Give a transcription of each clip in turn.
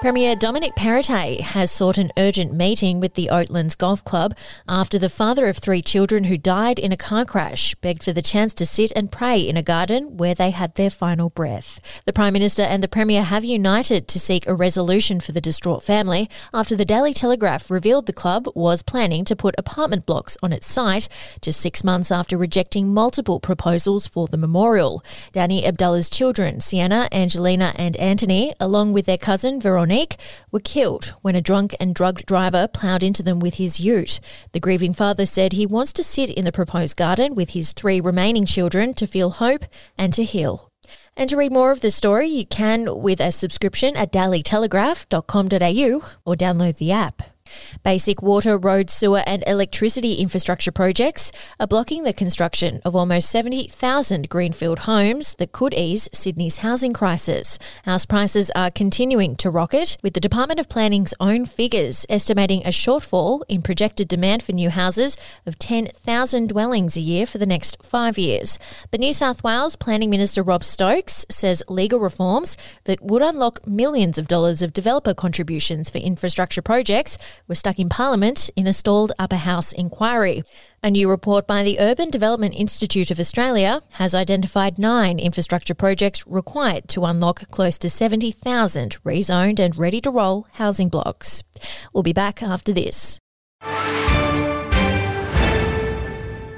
Premier Dominic Perrottet has sought an urgent meeting with the Oatlands Golf Club after the father of three children who died in a car crash begged for the chance to sit and pray in a garden where they had their final breath. The Prime Minister and the Premier have united to seek a resolution for the distraught family after the Daily Telegraph revealed the club was planning to put apartment blocks on its site just six months after rejecting multiple proposals for the memorial. Danny Abdallah's children, Sienna, Angelina, and Anthony, along with their cousin Veronica, Monique were killed when a drunk and drugged driver ploughed into them with his ute. The grieving father said he wants to sit in the proposed garden with his three remaining children to feel hope and to heal. And to read more of the story, you can with a subscription at dailytelegraph.com.au or download the app. Basic water, road, sewer, and electricity infrastructure projects are blocking the construction of almost 70,000 greenfield homes that could ease Sydney's housing crisis. House prices are continuing to rocket, with the Department of Planning's own figures estimating a shortfall in projected demand for new houses of 10,000 dwellings a year for the next five years. But New South Wales Planning Minister Rob Stokes says legal reforms that would unlock millions of dollars of developer contributions for infrastructure projects were stuck in Parliament in a stalled upper house inquiry. A new report by the Urban Development Institute of Australia has identified nine infrastructure projects required to unlock close to 70,000 rezoned and ready to roll housing blocks. We'll be back after this.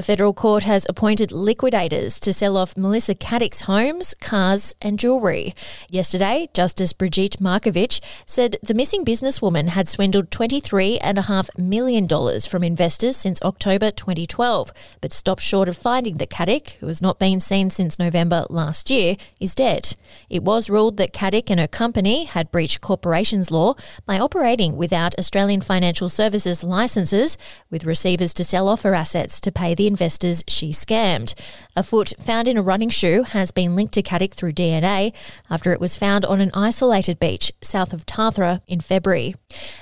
The federal court has appointed liquidators to sell off Melissa Caddick's homes, cars, and jewellery. Yesterday, Justice Brigitte Markovic said the missing businesswoman had swindled $23.5 million from investors since October 2012, but stopped short of finding that Caddick, who has not been seen since November last year, is dead. It was ruled that Caddick and her company had breached corporations law by operating without Australian financial services licenses, with receivers to sell off her assets to pay the investors she scammed. A foot found in a running shoe has been linked to Caddick through DNA after it was found on an isolated beach south of Tathra in February.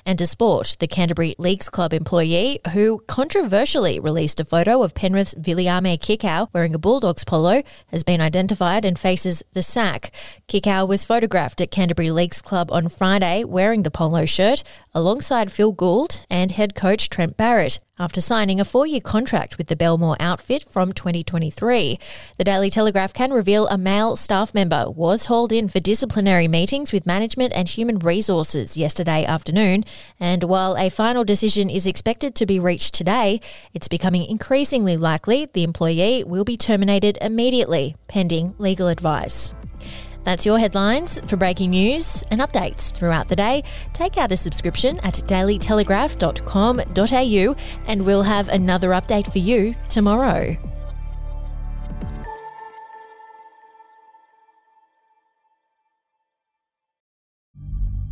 And to sport, the Canterbury Leagues Club employee who controversially released a photo of Penrith's Viliame Kikau wearing a Bulldogs polo has been identified and faces the sack. Kikau was photographed at Canterbury Leagues Club on Friday wearing the polo shirt alongside Phil Gould and head coach Trent Barrett after signing a four year contract with the Belmore outfit from 2023. The Daily Telegraph can reveal a male staff member was hauled in for disciplinary meetings with management and human resources yesterday afternoon. And while a final decision is expected to be reached today, it's becoming increasingly likely the employee will be terminated immediately, pending legal advice. That's your headlines for breaking news and updates throughout the day. Take out a subscription at dailytelegraph.com.au and we'll have another update for you tomorrow.